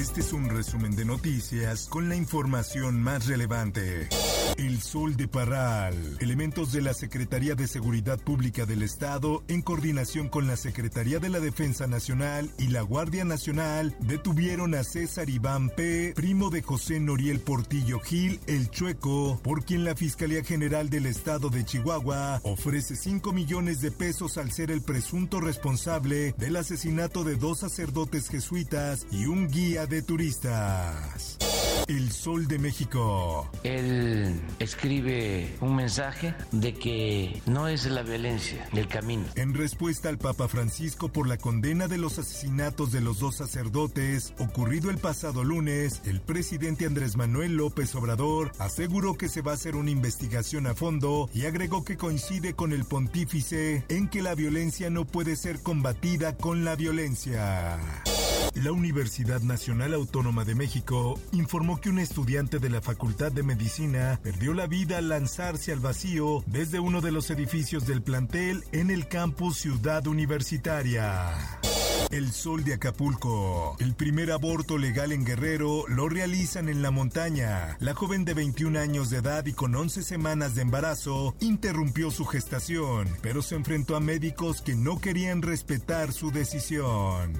Este es un resumen de noticias con la información más relevante. El Sol de Parral. Elementos de la Secretaría de Seguridad Pública del Estado, en coordinación con la Secretaría de la Defensa Nacional y la Guardia Nacional, detuvieron a César Iván P., primo de José Noriel Portillo Gil, el Chueco, por quien la Fiscalía General del Estado de Chihuahua ofrece 5 millones de pesos al ser el presunto responsable del asesinato de dos sacerdotes jesuitas y un guía de turistas. El Sol de México. Él escribe un mensaje de que no es la violencia el camino. En respuesta al Papa Francisco por la condena de los asesinatos de los dos sacerdotes ocurrido el pasado lunes, el presidente Andrés Manuel López Obrador aseguró que se va a hacer una investigación a fondo y agregó que coincide con el pontífice en que la violencia no puede ser combatida con la violencia. La Universidad Nacional Autónoma de México informó que un estudiante de la Facultad de Medicina perdió la vida al lanzarse al vacío desde uno de los edificios del plantel en el campus Ciudad Universitaria. El Sol de Acapulco. El primer aborto legal en Guerrero lo realizan en la montaña. La joven de 21 años de edad y con 11 semanas de embarazo interrumpió su gestación, pero se enfrentó a médicos que no querían respetar su decisión.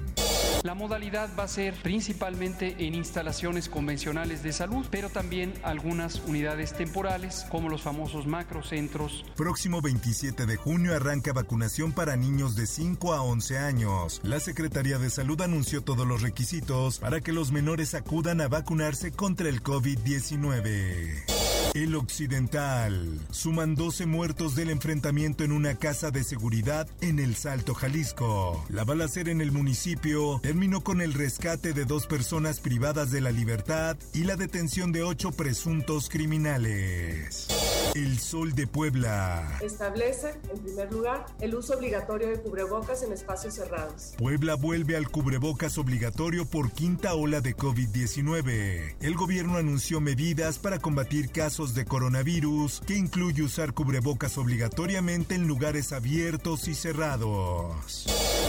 La modalidad va a ser principalmente en instalaciones convencionales de salud, pero también algunas unidades temporales, como los famosos macrocentros. Próximo 27 de junio arranca vacunación para niños de 5 a 11 años. La Secretaría de Salud anunció todos los requisitos para que los menores acudan a vacunarse contra el COVID-19. El Occidental. Suman 12 muertos del enfrentamiento en una casa de seguridad en El Salto, Jalisco. La balacera en el municipio terminó con el rescate de dos personas privadas de la libertad y la detención de ocho presuntos criminales. El Sol de Puebla. Establece, en primer lugar, el uso obligatorio de cubrebocas en espacios cerrados. Puebla vuelve al cubrebocas obligatorio por quinta ola de COVID-19. El gobierno anunció medidas para combatir casos de coronavirus que incluye usar cubrebocas obligatoriamente en lugares abiertos y cerrados.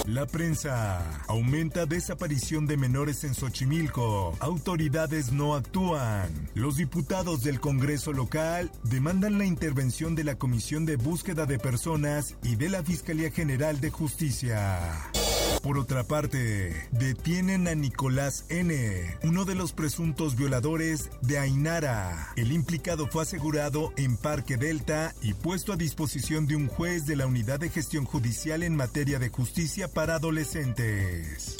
La prensa. Aumenta desaparición de menores en Xochimilco. Autoridades no actúan. Los diputados del Congreso local demandan la intervención de la Comisión de Búsqueda de Personas y de la Fiscalía General de Justicia. Por otra parte, detienen a Nicolás N., uno de los presuntos violadores de Ainara. El implicado fue asegurado en Parque Delta y puesto a disposición de un juez de la Unidad de Gestión Judicial en materia de justicia para adolescentes.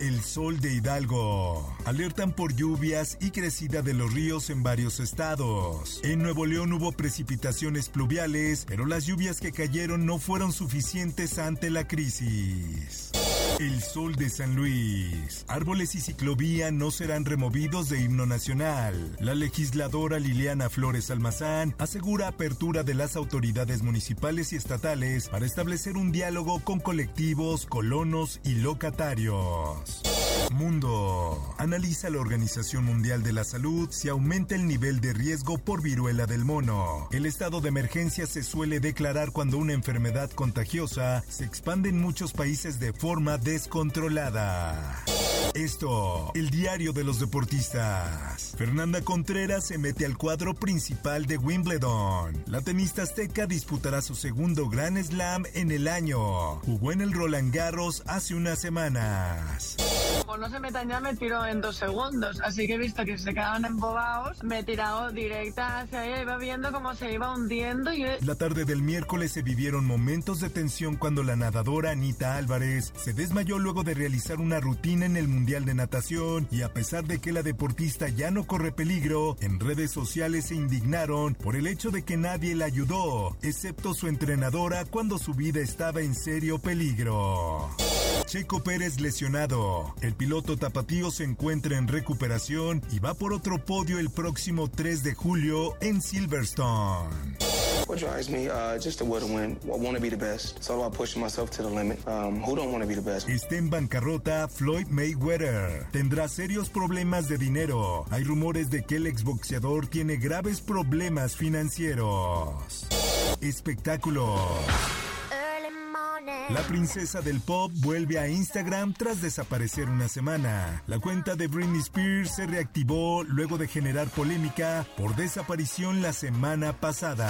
El sol de Hidalgo. Alertan por lluvias y crecida de los ríos en varios estados. En Nuevo León hubo precipitaciones pluviales, pero las lluvias que cayeron no fueron suficientes ante la crisis. El sol de San Luis. Árboles y ciclovía no serán removidos de himno nacional. La legisladora Liliana Flores Almazán asegura apertura de las autoridades municipales y estatales para establecer un diálogo con colectivos, colonos y locatarios. Mundo. Analiza la Organización Mundial de la Salud si aumenta el nivel de riesgo por viruela del mono. El estado de emergencia se suele declarar cuando una enfermedad contagiosa se expande en muchos países de forma descontrolada. Esto, el diario de los deportistas. Fernanda Contreras se mete al cuadro principal de Wimbledon. La tenista azteca disputará su segundo Grand Slam en el año. Jugó en el Roland Garros hace unas semanas. No se metan ya, me tiro en dos segundos. Así que he visto que se quedaban embobados. Me tirado directa hacia ella. Iba viendo cómo se iba hundiendo. Y... La tarde del miércoles se vivieron momentos de tensión cuando la nadadora Anita Álvarez se desmayó luego de realizar una rutina en el Mundial de Natación. Y a pesar de que la deportista ya no corre peligro, en redes sociales se indignaron por el hecho de que nadie la ayudó, excepto su entrenadora cuando su vida estaba en serio peligro. Checo Pérez lesionado. El piloto tapatío se encuentra en recuperación y va por otro podio el próximo 3 de julio en Silverstone. What drives me? Uh, just the will to win. I want to be the best. It's all about pushing myself to the limit. Um, who don't want to be the best? Está en bancarrota Floyd Mayweather. Tendrá serios problemas de dinero. Hay rumores de que el exboxeador tiene graves problemas financieros. Espectáculo. La princesa del pop vuelve a Instagram tras desaparecer una semana. La cuenta de Britney Spears se reactivó luego de generar polémica por desaparición la semana pasada.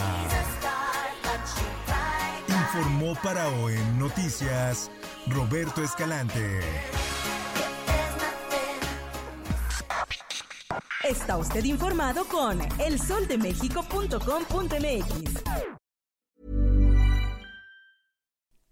Informó para OEM Noticias Roberto Escalante. Está usted informado con elsoldemexico.com.mx.